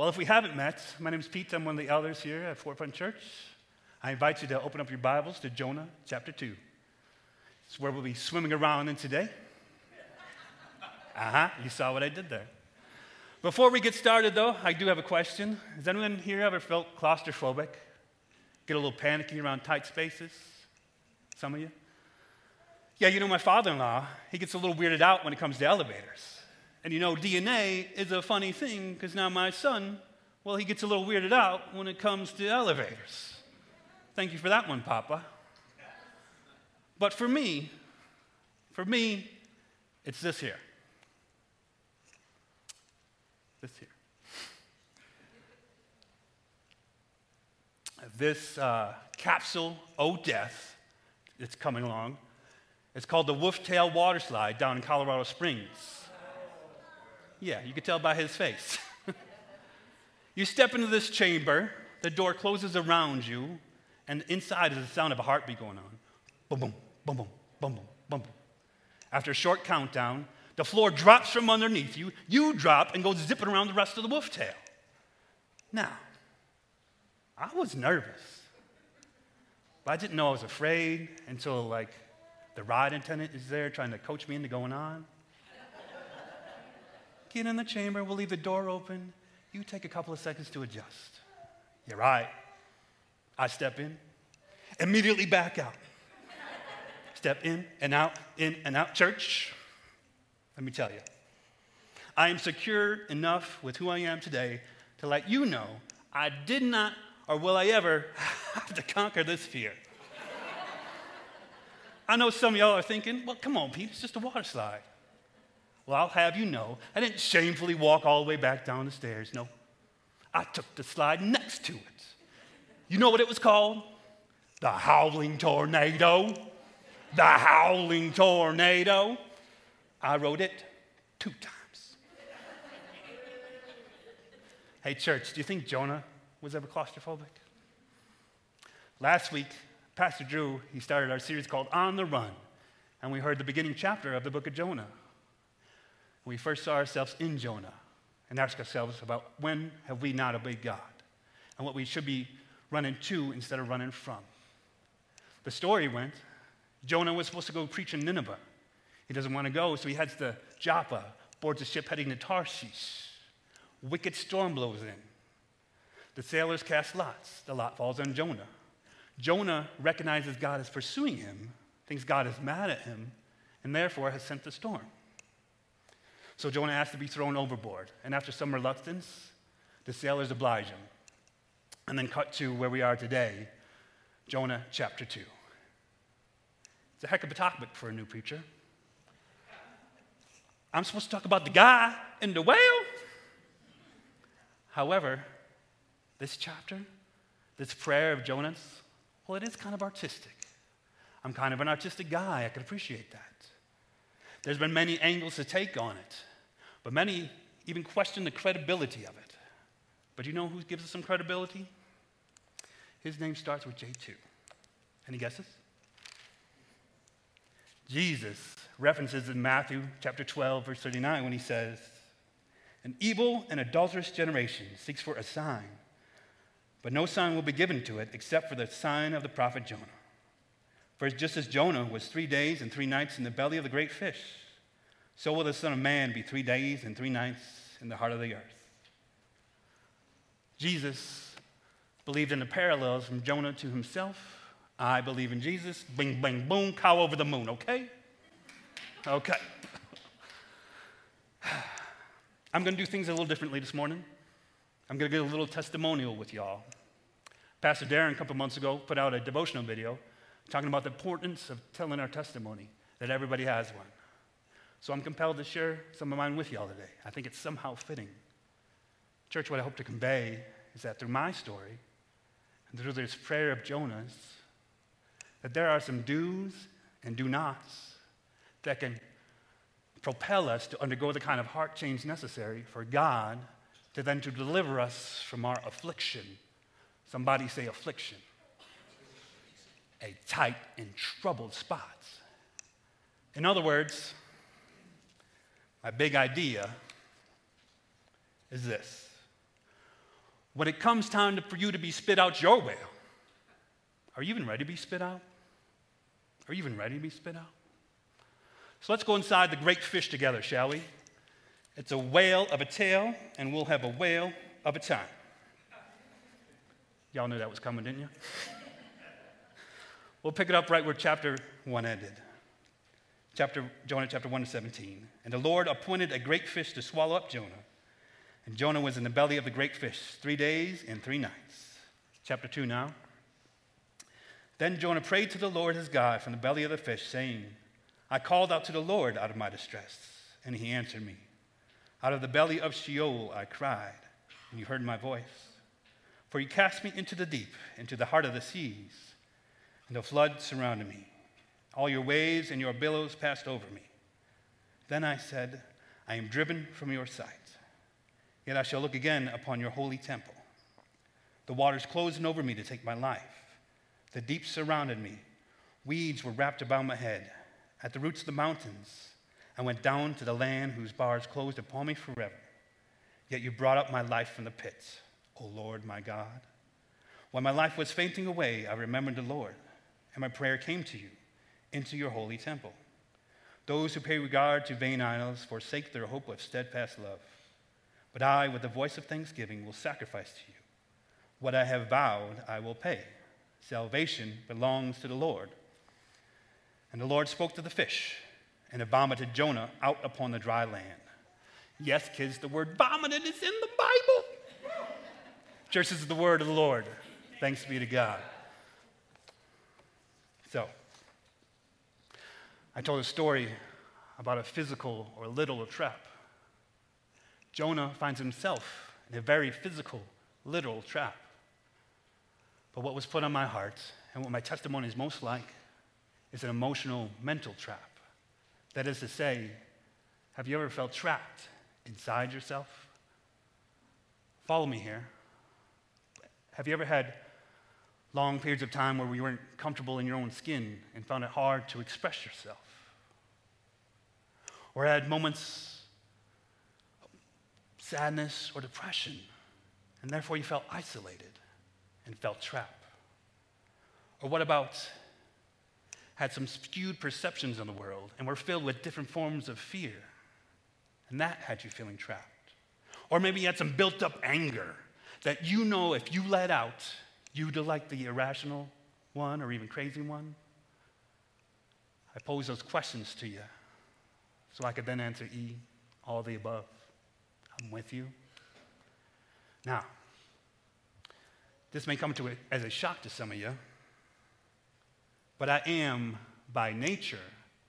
Well, if we haven't met, my name is Pete. I'm one of the elders here at Fort Forefront Church. I invite you to open up your Bibles to Jonah chapter 2. It's where we'll be swimming around in today. Uh huh, you saw what I did there. Before we get started, though, I do have a question. Has anyone here ever felt claustrophobic? Get a little panicky around tight spaces? Some of you? Yeah, you know, my father in law, he gets a little weirded out when it comes to elevators. And you know, DNA is a funny thing because now my son, well, he gets a little weirded out when it comes to elevators. Thank you for that one, Papa. But for me, for me, it's this here. This here. This uh, capsule, O Death, that's coming along, it's called the Wolftail Water Slide down in Colorado Springs. Yeah, you could tell by his face. you step into this chamber, the door closes around you, and inside is the sound of a heartbeat going on. Boom, boom, boom, boom, boom, boom, boom, boom. After a short countdown, the floor drops from underneath you. You drop and go zipping around the rest of the wolf tail. Now, I was nervous, but I didn't know I was afraid until like the ride attendant is there trying to coach me into going on. Get in the chamber. We'll leave the door open. You take a couple of seconds to adjust. You're right. I step in, immediately back out. step in and out, in and out. Church, let me tell you, I am secure enough with who I am today to let you know I did not or will I ever have to conquer this fear. I know some of y'all are thinking, well, come on, Pete, it's just a water slide. Well, I'll have you know, I didn't shamefully walk all the way back down the stairs. No. I took the slide next to it. You know what it was called? The Howling Tornado. The Howling Tornado. I rode it two times. hey, church, do you think Jonah was ever claustrophobic? Last week, Pastor Drew, he started our series called On the Run, and we heard the beginning chapter of the book of Jonah we first saw ourselves in Jonah and asked ourselves about when have we not obeyed God and what we should be running to instead of running from. The story went Jonah was supposed to go preach in Nineveh. He doesn't want to go, so he heads to Joppa, boards a ship heading to Tarshish. Wicked storm blows in. The sailors cast lots. The lot falls on Jonah. Jonah recognizes God is pursuing him, thinks God is mad at him, and therefore has sent the storm. So Jonah asked to be thrown overboard. And after some reluctance, the sailors oblige him. And then cut to where we are today, Jonah chapter 2. It's a heck of a topic for a new preacher. I'm supposed to talk about the guy in the whale. However, this chapter, this prayer of Jonah's, well, it is kind of artistic. I'm kind of an artistic guy. I can appreciate that. There's been many angles to take on it. But many even question the credibility of it. But you know who gives us some credibility? His name starts with J2. Any guesses? Jesus references in Matthew chapter 12, verse 39, when he says, An evil and adulterous generation seeks for a sign, but no sign will be given to it except for the sign of the prophet Jonah. For just as Jonah was three days and three nights in the belly of the great fish, so will the Son of Man be three days and three nights in the heart of the earth. Jesus believed in the parallels from Jonah to himself. I believe in Jesus. Bing, bang, boom, cow over the moon, okay? Okay. I'm going to do things a little differently this morning. I'm going to get a little testimonial with y'all. Pastor Darren, a couple months ago, put out a devotional video talking about the importance of telling our testimony, that everybody has one. So I'm compelled to share some of mine with y'all today. I think it's somehow fitting. Church, what I hope to convey is that through my story and through this prayer of Jonah's, that there are some do's and do nots that can propel us to undergo the kind of heart change necessary for God to then to deliver us from our affliction. Somebody say affliction. A tight and troubled spot. In other words, my big idea is this when it comes time to, for you to be spit out your whale, are you even ready to be spit out? Are you even ready to be spit out? So let's go inside the great fish together, shall we? It's a whale of a tale, and we'll have a whale of a time. Y'all knew that was coming, didn't you? we'll pick it up right where chapter 1 ended. Chapter, Jonah chapter 1 to 17. And the Lord appointed a great fish to swallow up Jonah. And Jonah was in the belly of the great fish three days and three nights. Chapter 2 now. Then Jonah prayed to the Lord his God from the belly of the fish, saying, I called out to the Lord out of my distress, and he answered me. Out of the belly of Sheol I cried, and you heard my voice. For you cast me into the deep, into the heart of the seas, and the flood surrounded me. All your waves and your billows passed over me. Then I said, I am driven from your sight. Yet I shall look again upon your holy temple. The waters closed in over me to take my life. The deep surrounded me. Weeds were wrapped about my head. At the roots of the mountains, I went down to the land whose bars closed upon me forever. Yet you brought up my life from the pits, O Lord my God. When my life was fainting away, I remembered the Lord, and my prayer came to you into your holy temple. Those who pay regard to vain idols forsake their hope of steadfast love. But I, with the voice of thanksgiving, will sacrifice to you. What I have vowed, I will pay. Salvation belongs to the Lord. And the Lord spoke to the fish, and it vomited Jonah out upon the dry land. Yes, kids, the word vomited is in the Bible. Church, this is the word of the Lord. Thanks be to God. So, I told a story about a physical or literal trap. Jonah finds himself in a very physical, literal trap. But what was put on my heart and what my testimony is most like is an emotional, mental trap. That is to say, have you ever felt trapped inside yourself? Follow me here. Have you ever had long periods of time where you weren't comfortable in your own skin and found it hard to express yourself? Or had moments of sadness or depression, and therefore you felt isolated and felt trapped? Or what about had some skewed perceptions in the world and were filled with different forms of fear. And that had you feeling trapped. Or maybe you had some built up anger that you know if you let out, you'd like the irrational one or even crazy one. I pose those questions to you so I could then answer E, all the above. I'm with you. Now, this may come to it as a shock to some of you but I am by nature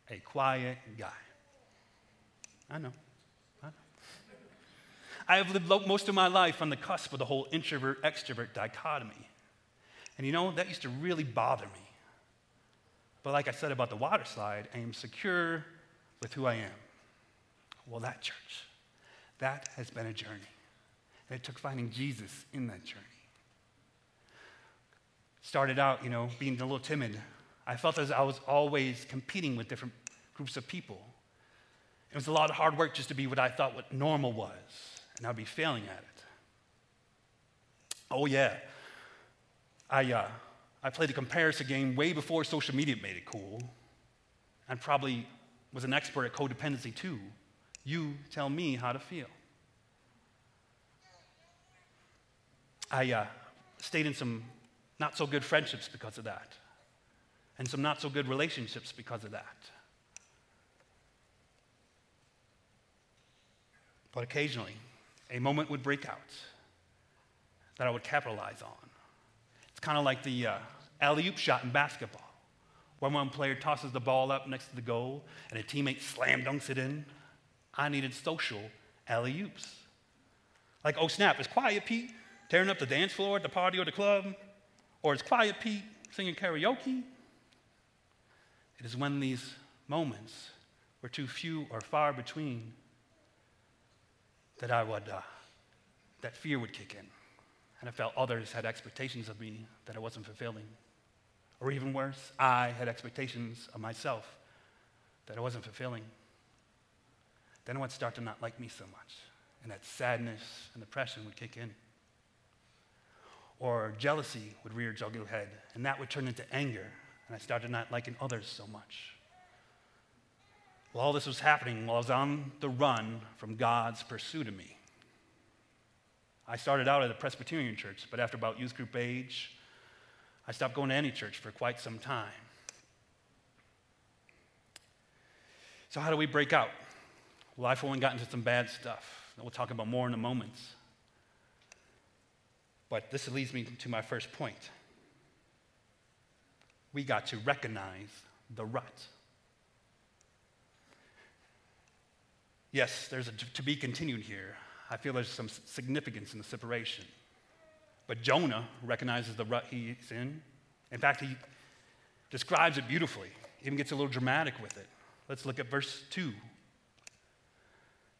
a quiet guy. I know. I know. I have lived most of my life on the cusp of the whole introvert extrovert dichotomy. And you know, that used to really bother me. But like I said about the water slide, I am secure with who I am. Well, that church, that has been a journey. And it took finding Jesus in that journey. Started out, you know, being a little timid, I felt as I was always competing with different groups of people. It was a lot of hard work just to be what I thought what normal was, and I'd be failing at it. Oh, yeah. I, uh, I played a comparison game way before social media made it cool, and probably was an expert at codependency too. You tell me how to feel. I uh, stayed in some not so good friendships because of that and some not so good relationships because of that. But occasionally, a moment would break out that I would capitalize on. Kind of like the uh, alley oop shot in basketball, where one player tosses the ball up next to the goal and a teammate slam dunks it in. I needed social alley oops. Like, oh snap, is Quiet Pete tearing up the dance floor at the party or the club? Or is Quiet Pete singing karaoke? It is when these moments were too few or far between that I would, uh, that fear would kick in. And I felt others had expectations of me that I wasn't fulfilling. Or even worse, I had expectations of myself that I wasn't fulfilling. Then I would start to not like me so much. And that sadness and depression would kick in. or jealousy would rear its ugly head, and that would turn into anger, and I started not liking others so much. While all this was happening while I was on the run from God's pursuit of me. I started out at a Presbyterian church, but after about youth group age, I stopped going to any church for quite some time. So, how do we break out? Well, I've only gotten into some bad stuff that we'll talk about more in a moment. But this leads me to my first point. We got to recognize the rut. Yes, there's a to be continued here. I feel there's some significance in the separation. But Jonah recognizes the rut he's in. In fact, he describes it beautifully, even gets a little dramatic with it. Let's look at verse 2.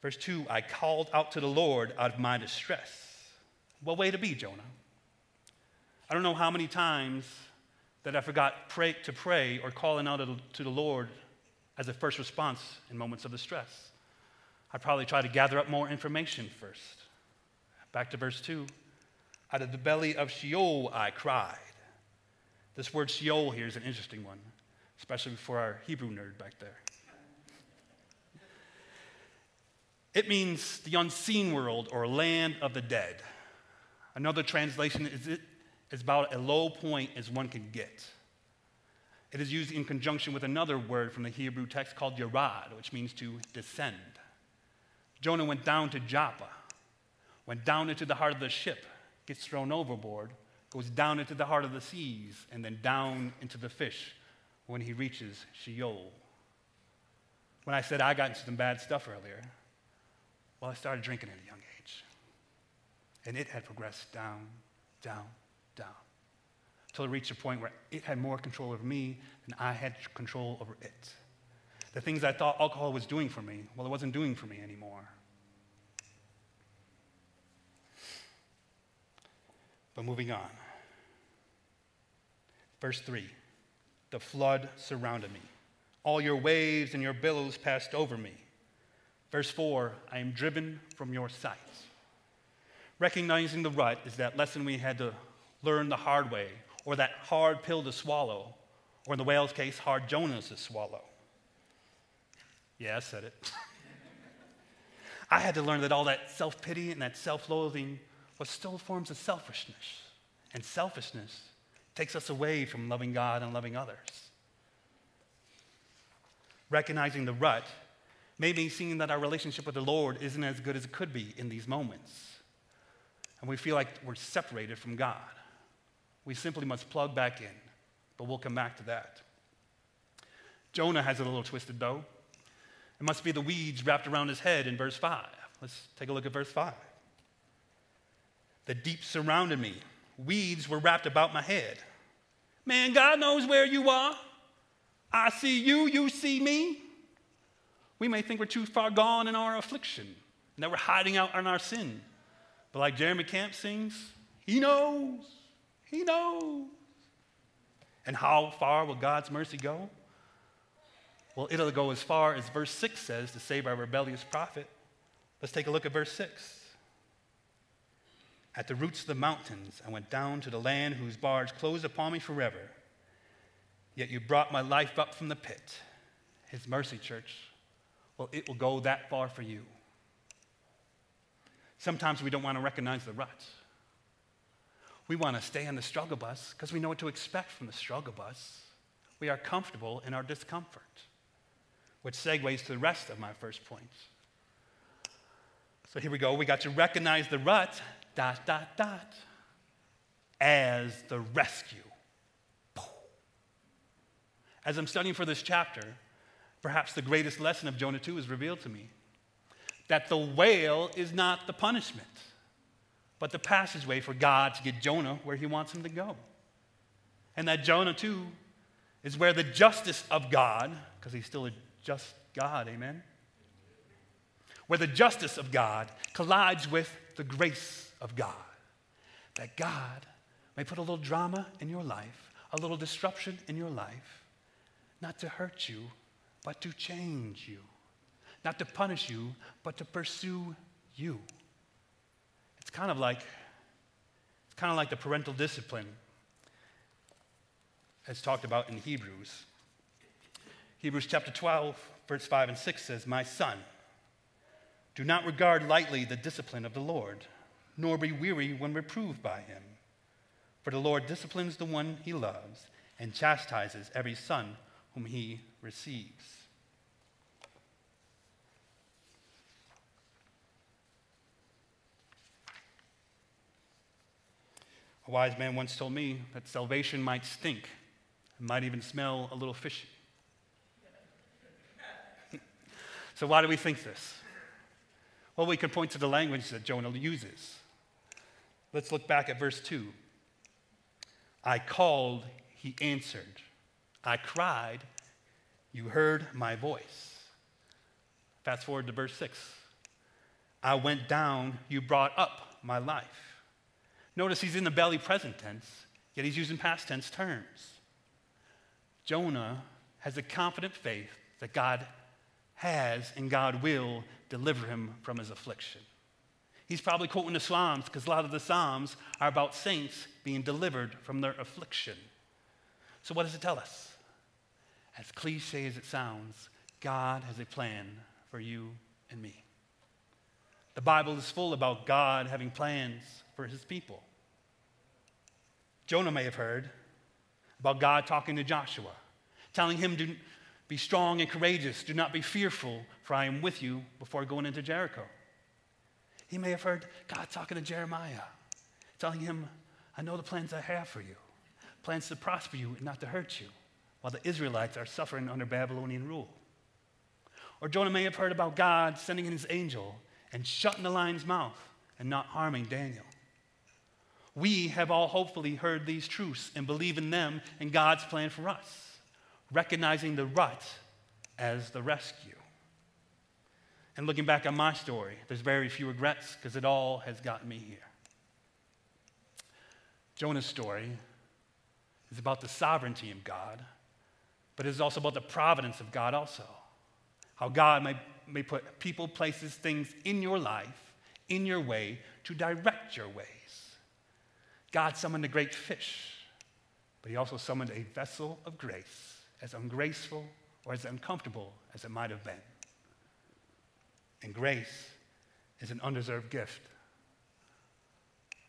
Verse 2 I called out to the Lord out of my distress. What way to be, Jonah? I don't know how many times that I forgot pray, to pray or calling out to the Lord as a first response in moments of distress. I probably try to gather up more information first. Back to verse 2. Out of the belly of Sheol I cried. This word Sheol here is an interesting one, especially for our Hebrew nerd back there. It means the unseen world or land of the dead. Another translation is it is about a low point as one can get. It is used in conjunction with another word from the Hebrew text called yarad, which means to descend. Jonah went down to Joppa, went down into the heart of the ship, gets thrown overboard, goes down into the heart of the seas, and then down into the fish when he reaches Sheol. When I said I got into some bad stuff earlier, well, I started drinking at a young age. And it had progressed down, down, down, until it reached a point where it had more control over me than I had control over it. The things I thought alcohol was doing for me, well, it wasn't doing for me anymore. But moving on. Verse 3 The flood surrounded me. All your waves and your billows passed over me. Verse 4 I am driven from your sight. Recognizing the rut is that lesson we had to learn the hard way, or that hard pill to swallow, or in the whale's case, hard Jonah's to swallow. Yeah, I said it. I had to learn that all that self pity and that self loathing was still forms of selfishness. And selfishness takes us away from loving God and loving others. Recognizing the rut may be seeing that our relationship with the Lord isn't as good as it could be in these moments. And we feel like we're separated from God. We simply must plug back in, but we'll come back to that. Jonah has it a little twisted, though. It must be the weeds wrapped around his head in verse 5. Let's take a look at verse 5. The deep surrounded me, weeds were wrapped about my head. Man, God knows where you are. I see you, you see me. We may think we're too far gone in our affliction and that we're hiding out in our sin. But like Jeremy Camp sings, He knows, He knows. And how far will God's mercy go? Well, it'll go as far as verse 6 says to save our rebellious prophet. Let's take a look at verse 6. At the roots of the mountains, I went down to the land whose bars closed upon me forever. Yet you brought my life up from the pit. His mercy, church, well, it will go that far for you. Sometimes we don't want to recognize the ruts. We want to stay on the struggle bus because we know what to expect from the struggle bus. We are comfortable in our discomfort which segues to the rest of my first point. So here we go. We got to recognize the rut, dot, dot, dot, as the rescue. As I'm studying for this chapter, perhaps the greatest lesson of Jonah 2 is revealed to me that the whale is not the punishment, but the passageway for God to get Jonah where he wants him to go. And that Jonah 2 is where the justice of God, because he's still a just God, amen? Where the justice of God collides with the grace of God. That God may put a little drama in your life, a little disruption in your life, not to hurt you, but to change you. Not to punish you, but to pursue you. It's kind of like, it's kind of like the parental discipline as talked about in Hebrews. Hebrews chapter 12, verse 5 and 6 says, My son, do not regard lightly the discipline of the Lord, nor be weary when reproved by him. For the Lord disciplines the one he loves and chastises every son whom he receives. A wise man once told me that salvation might stink, might even smell a little fishy. So, why do we think this? Well, we can point to the language that Jonah uses. Let's look back at verse 2. I called, he answered. I cried, you heard my voice. Fast forward to verse 6. I went down, you brought up my life. Notice he's in the belly present tense, yet he's using past tense terms. Jonah has a confident faith that God has and God will deliver him from his affliction. He's probably quoting the Psalms because a lot of the Psalms are about saints being delivered from their affliction. So, what does it tell us? As cliche as it sounds, God has a plan for you and me. The Bible is full about God having plans for his people. Jonah may have heard about God talking to Joshua, telling him to be strong and courageous, do not be fearful, for I am with you before going into Jericho. He may have heard God talking to Jeremiah, telling him, I know the plans I have for you plans to prosper you and not to hurt you, while the Israelites are suffering under Babylonian rule. Or Jonah may have heard about God sending in his angel and shutting the lion's mouth and not harming Daniel. We have all hopefully heard these truths and believe in them and God's plan for us, recognizing the rut as the rescue. And looking back on my story, there's very few regrets because it all has gotten me here. Jonah's story is about the sovereignty of God, but it is also about the providence of God, also. How God may, may put people, places, things in your life, in your way, to direct your ways. God summoned a great fish, but he also summoned a vessel of grace, as ungraceful or as uncomfortable as it might have been. And grace is an undeserved gift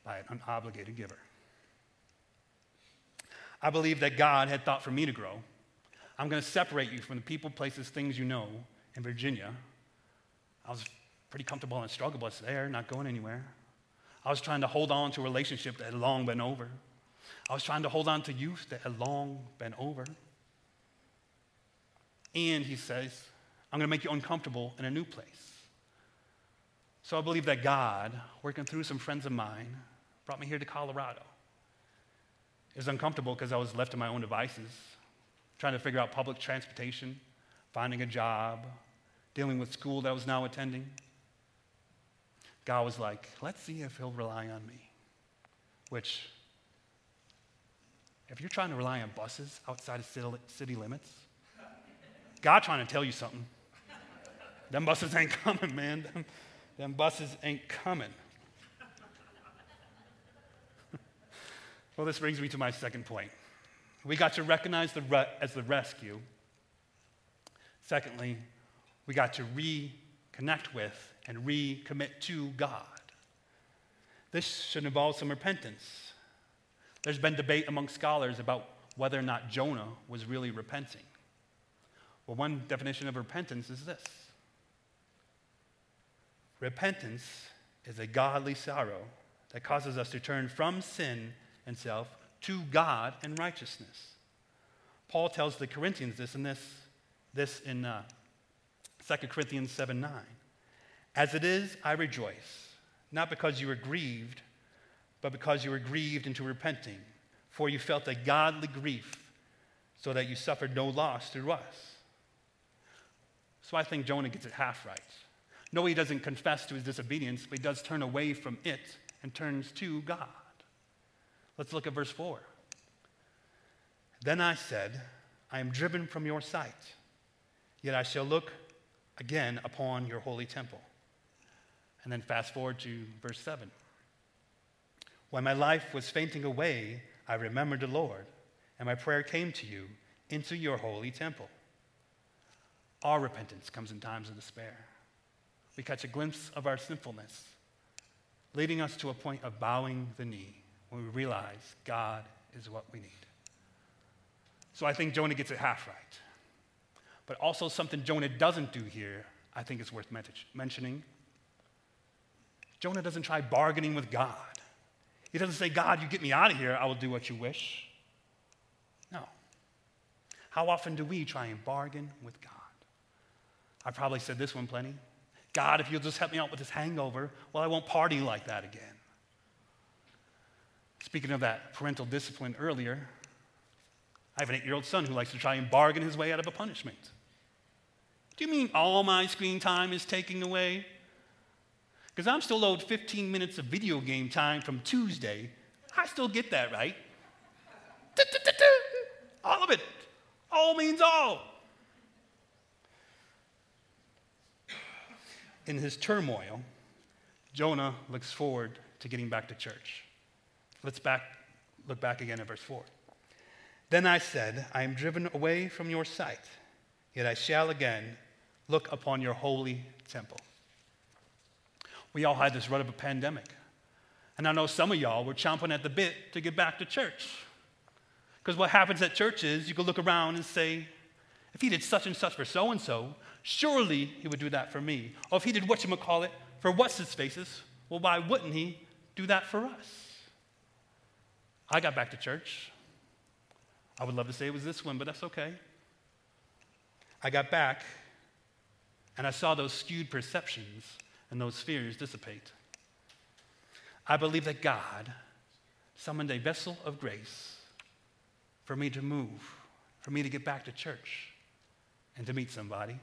by an unobligated giver. I believe that God had thought for me to grow. I'm going to separate you from the people, places, things you know in Virginia. I was pretty comfortable in struggle bus there, not going anywhere. I was trying to hold on to a relationship that had long been over. I was trying to hold on to youth that had long been over. And he says, I'm going to make you uncomfortable in a new place. So I believe that God, working through some friends of mine, brought me here to Colorado. It was uncomfortable because I was left to my own devices, trying to figure out public transportation, finding a job, dealing with school that I was now attending. God was like, let's see if he'll rely on me. Which, if you're trying to rely on buses outside of city limits, God trying to tell you something. Them buses ain't coming, man. Them, them buses ain't coming. well, this brings me to my second point. We got to recognize the rut as the rescue. Secondly, we got to reconnect with and recommit to God. This should involve some repentance. There's been debate among scholars about whether or not Jonah was really repenting. Well, one definition of repentance is this Repentance is a godly sorrow that causes us to turn from sin and self to God and righteousness. Paul tells the Corinthians this in this, this in uh, 2 Corinthians 7 9. As it is, I rejoice, not because you were grieved, but because you were grieved into repenting, for you felt a godly grief, so that you suffered no loss through us. So I think Jonah gets it half right. No, he doesn't confess to his disobedience, but he does turn away from it and turns to God. Let's look at verse 4. Then I said, I am driven from your sight, yet I shall look again upon your holy temple. And then fast forward to verse 7. When my life was fainting away, I remembered the Lord, and my prayer came to you into your holy temple. Our repentance comes in times of despair. We catch a glimpse of our sinfulness, leading us to a point of bowing the knee when we realize God is what we need. So I think Jonah gets it half right. But also, something Jonah doesn't do here, I think is worth mentioning. Jonah doesn't try bargaining with God. He doesn't say, God, you get me out of here, I will do what you wish. No. How often do we try and bargain with God? I probably said this one plenty. God, if you'll just help me out with this hangover, well, I won't party like that again. Speaking of that parental discipline earlier, I have an eight year old son who likes to try and bargain his way out of a punishment. Do you mean all my screen time is taking away? Because I'm still owed 15 minutes of video game time from Tuesday. I still get that, right? All of it. All means all. In his turmoil, Jonah looks forward to getting back to church. Let's back, look back again at verse 4. Then I said, I am driven away from your sight, yet I shall again look upon your holy temple. We all had this run of a pandemic. And I know some of y'all were chomping at the bit to get back to church. Because what happens at church is you can look around and say, if he did such and such for so and so, surely he would do that for me. Or if he did what you call it for what's his faces, well, why wouldn't he do that for us? I got back to church. I would love to say it was this one, but that's okay. I got back and I saw those skewed perceptions and those fears dissipate. I believe that God summoned a vessel of grace for me to move, for me to get back to church and to meet somebody.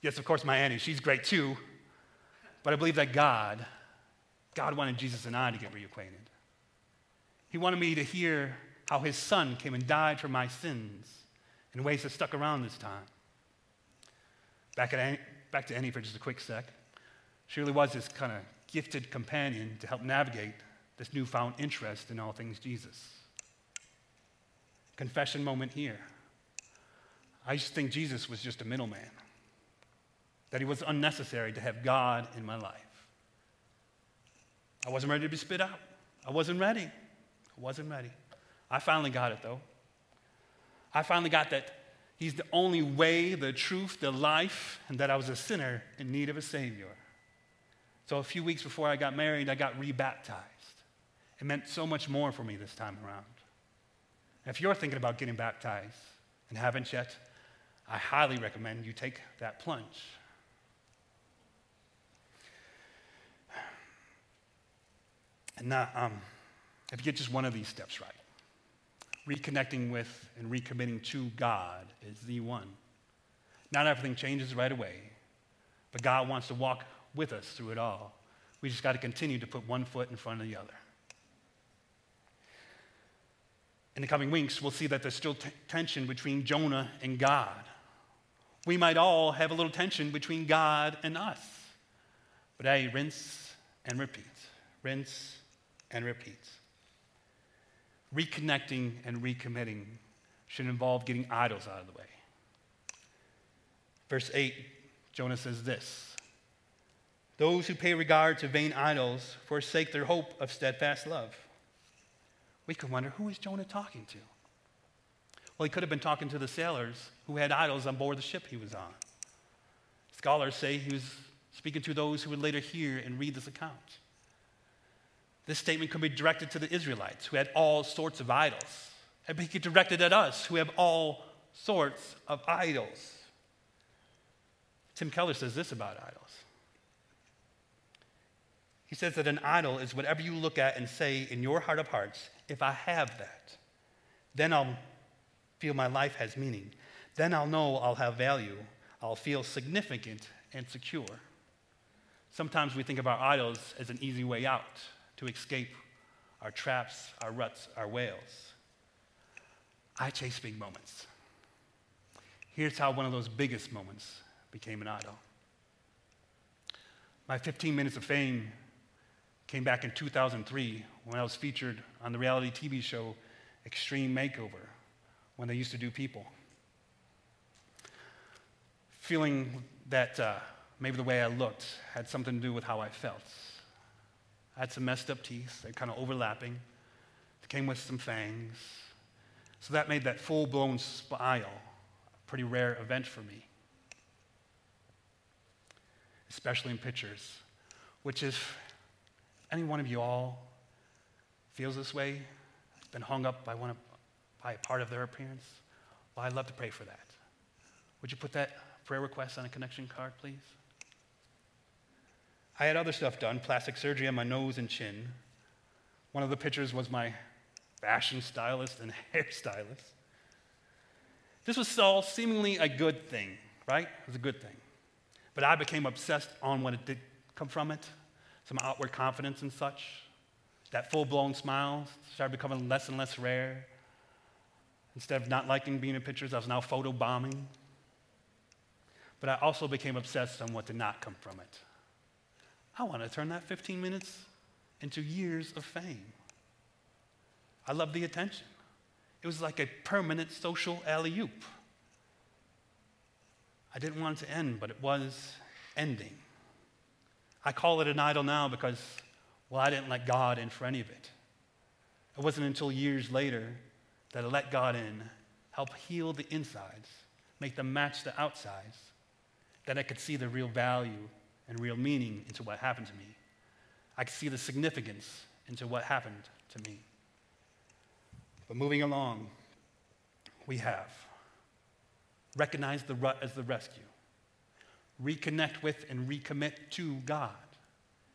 Yes, of course, my Annie, she's great too, but I believe that God, God wanted Jesus and I to get reacquainted. He wanted me to hear how his son came and died for my sins in ways that stuck around this time. Back, at back to Annie for just a quick sec. She really was this kind of gifted companion to help navigate this newfound interest in all things Jesus. Confession moment here. I used to think Jesus was just a middleman, that he was unnecessary to have God in my life. I wasn't ready to be spit out. I wasn't ready. I wasn't ready. I finally got it, though. I finally got that He's the only way, the truth, the life, and that I was a sinner in need of a Savior. So a few weeks before I got married, I got rebaptized. It meant so much more for me this time around. if you're thinking about getting baptized and haven't yet, I highly recommend you take that plunge. And now, um, if you get just one of these steps right, reconnecting with and recommitting to God is the one. Not everything changes right away, but God wants to walk with us through it all. We just got to continue to put one foot in front of the other. In the coming weeks, we'll see that there's still t- tension between Jonah and God. We might all have a little tension between God and us. But I rinse and repeat. Rinse and repeat reconnecting and recommitting should involve getting idols out of the way. Verse 8, Jonah says this Those who pay regard to vain idols forsake their hope of steadfast love. We could wonder who is Jonah talking to? Well, he could have been talking to the sailors who had idols on board the ship he was on. Scholars say he was speaking to those who would later hear and read this account. This statement could be directed to the Israelites who had all sorts of idols. And be directed at us who have all sorts of idols. Tim Keller says this about idols. He says that an idol is whatever you look at and say in your heart of hearts, if I have that, then I'll feel my life has meaning. Then I'll know I'll have value. I'll feel significant and secure. Sometimes we think of our idols as an easy way out to escape our traps, our ruts, our whales. I chase big moments. Here's how one of those biggest moments became an idol. My 15 minutes of fame came back in 2003 when I was featured on the reality TV show Extreme Makeover, when they used to do people. Feeling that uh, maybe the way I looked had something to do with how I felt. I had some messed up teeth, they're kind of overlapping. It came with some fangs. So that made that full blown smile a pretty rare event for me, especially in pictures, which if any one of you all feels this way, been hung up by, one of, by part of their appearance, well, I'd love to pray for that. Would you put that prayer request on a connection card, please? I had other stuff done plastic surgery on my nose and chin. One of the pictures was my fashion stylist and hairstylist. This was all seemingly a good thing, right? It was a good thing. But I became obsessed on what it did come from it some outward confidence and such. That full blown smile started becoming less and less rare. Instead of not liking being in pictures, I was now photo bombing. But I also became obsessed on what did not come from it. I want to turn that 15 minutes into years of fame. I love the attention. It was like a permanent social alley oop. I didn't want it to end, but it was ending. I call it an idol now because, well, I didn't let God in for any of it. It wasn't until years later that let God in, help heal the insides, make them match the outsides, that I could see the real value and real meaning into what happened to me. I could see the significance into what happened to me. But moving along, we have recognized the rut as the rescue, reconnect with and recommit to God.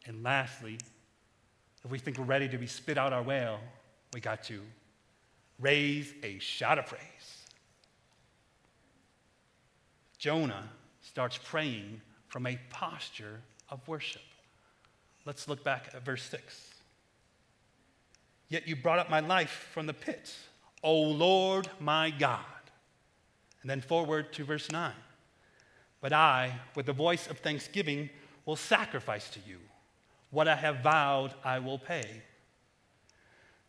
And lastly, if we think we're ready to be spit out our whale, we got to raise a shout of praise. Jonah starts praying from a posture of worship. Let's look back at verse 6. Yet you brought up my life from the pit, O Lord my God. And then forward to verse 9. But I, with the voice of thanksgiving, will sacrifice to you. What I have vowed, I will pay.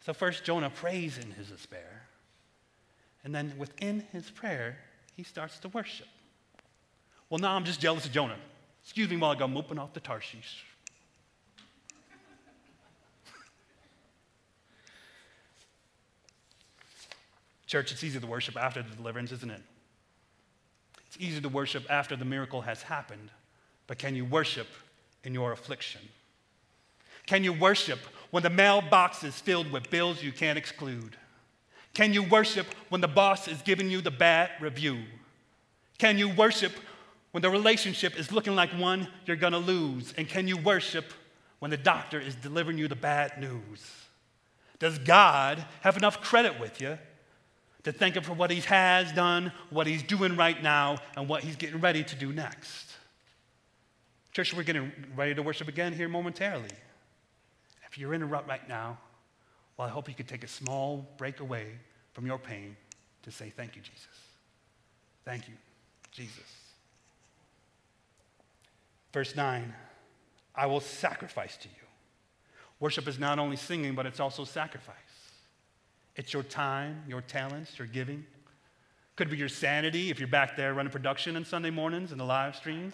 So, first, Jonah prays in his despair. And then within his prayer, he starts to worship. Well, now I'm just jealous of Jonah. Excuse me while I go moping off the Tarshish. Church, it's easy to worship after the deliverance, isn't it? It's easy to worship after the miracle has happened, but can you worship in your affliction? Can you worship when the mailbox is filled with bills you can't exclude? Can you worship when the boss is giving you the bad review? Can you worship when the relationship is looking like one you're to lose? And can you worship when the doctor is delivering you the bad news? Does God have enough credit with you to thank Him for what He has done, what He's doing right now, and what He's getting ready to do next? Church, we're getting ready to worship again here momentarily. You're in a rut right now, well, I hope you could take a small break away from your pain to say, Thank you, Jesus. Thank you, Jesus. Verse 9 I will sacrifice to you. Worship is not only singing, but it's also sacrifice. It's your time, your talents, your giving. Could be your sanity if you're back there running production on Sunday mornings in the live stream.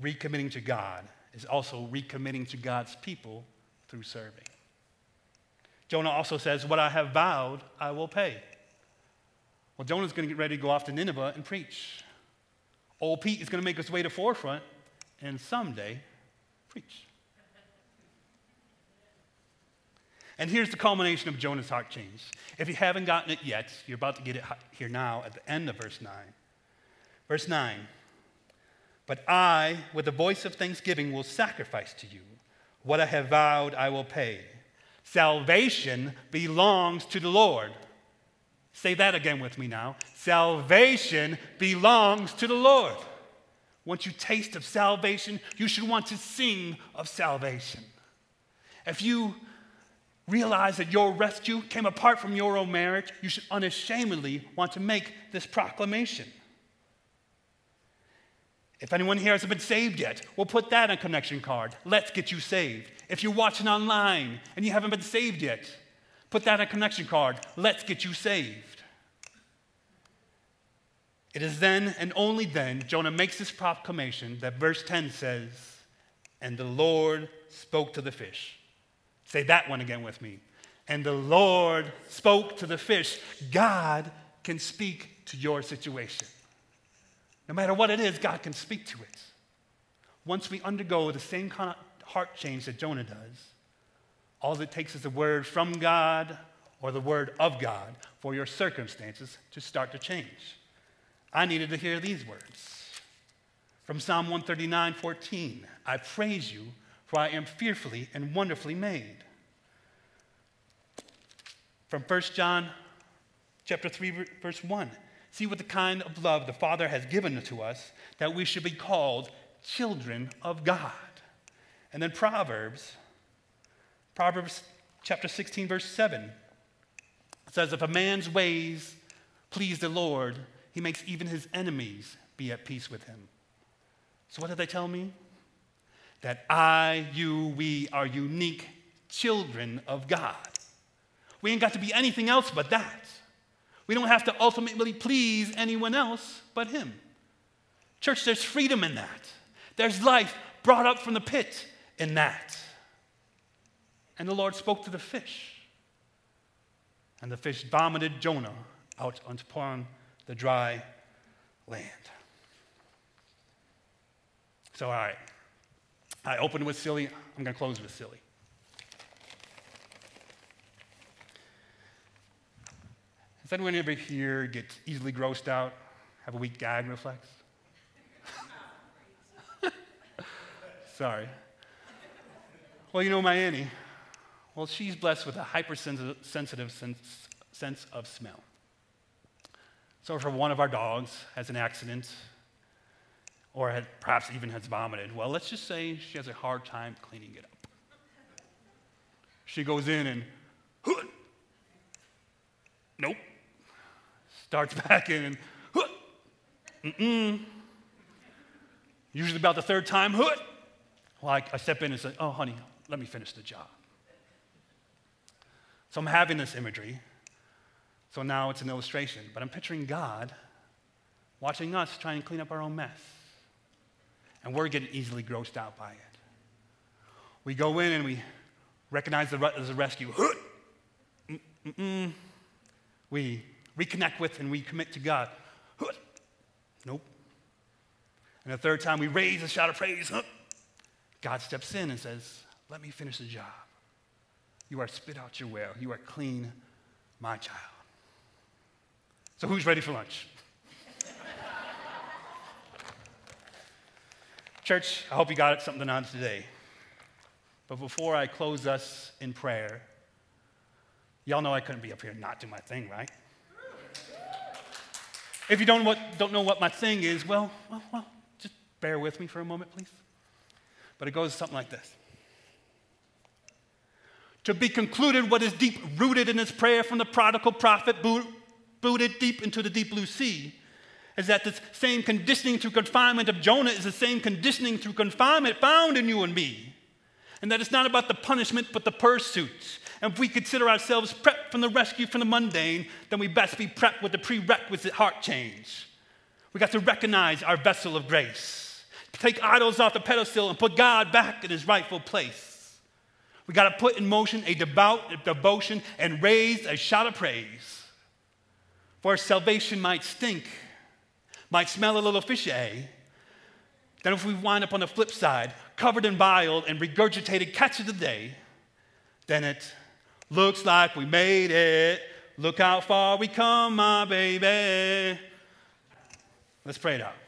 Recommitting to God is also recommitting to God's people through serving. Jonah also says, What I have vowed, I will pay. Well, Jonah's going to get ready to go off to Nineveh and preach. Old Pete is going to make his way to forefront and someday preach. And here's the culmination of Jonah's heart change. If you haven't gotten it yet, you're about to get it here now at the end of verse 9. Verse 9 But I, with the voice of thanksgiving, will sacrifice to you. What I have vowed, I will pay. Salvation belongs to the Lord. Say that again with me now. Salvation belongs to the Lord. Once you taste of salvation, you should want to sing of salvation. If you realize that your rescue came apart from your own marriage, you should unashamedly want to make this proclamation. If anyone here hasn't been saved yet, we'll put that on a connection card. Let's get you saved. If you're watching online and you haven't been saved yet, put that on a connection card. Let's get you saved. It is then and only then Jonah makes this proclamation that verse 10 says, And the Lord spoke to the fish. Say that one again with me. And the Lord spoke to the fish. God can speak to your situation. No matter what it is, God can speak to it. Once we undergo the same kind of heart change that Jonah does, all it takes is a word from God or the word of God for your circumstances to start to change. I needed to hear these words from Psalm 139 14. I praise you, for I am fearfully and wonderfully made. From 1 John chapter 3 verse 1. See what the kind of love the Father has given to us that we should be called children of God. And then Proverbs, Proverbs chapter 16, verse 7 says, If a man's ways please the Lord, he makes even his enemies be at peace with him. So, what did they tell me? That I, you, we are unique children of God. We ain't got to be anything else but that. We don't have to ultimately please anyone else but Him. Church, there's freedom in that. There's life brought up from the pit in that. And the Lord spoke to the fish. And the fish vomited Jonah out upon the dry land. So, all right. I opened with silly. I'm going to close with silly. Does anyone ever here get easily grossed out, have a weak gag reflex? Sorry. Well, you know my Annie. Well, she's blessed with a hypersensitive sense, sense of smell. So, if one of our dogs has an accident, or had, perhaps even has vomited, well, let's just say she has a hard time cleaning it up. She goes in and, nope, starts back in and, mm-mm. Usually about the third time, well, I, I step in and say, oh, honey, let me finish the job. So I'm having this imagery. So now it's an illustration, but I'm picturing God watching us trying to clean up our own mess. And we're getting easily grossed out by it. We go in and we recognize the, as a rescue. Mm, mm-mm. We reconnect with and we commit to God. Nope. And the third time we raise a shout of praise. God steps in and says, Let me finish the job. You are spit out your well. You are clean, my child. So who's ready for lunch? Church, I hope you got something on today. But before I close us in prayer, y'all know I couldn't be up here and not do my thing, right? If you don't, what, don't know what my thing is, well, well, well, just bear with me for a moment, please. But it goes something like this. To be concluded, what is deep rooted in this prayer from the prodigal prophet, booted deep into the deep blue sea, is that this same conditioning through confinement of Jonah is the same conditioning through confinement found in you and me. And that it's not about the punishment, but the pursuit. And if we consider ourselves prepped from the rescue from the mundane, then we best be prepped with the prerequisite heart change. We got to recognize our vessel of grace, take idols off the pedestal and put God back in his rightful place. We got to put in motion a devout devotion and raise a shout of praise. For salvation might stink, might smell a little fishy. Eh? Then, if we wind up on the flip side, covered in bile and regurgitated catch of the day, then it Looks like we made it. Look how far we come, my baby. Let's pray it out.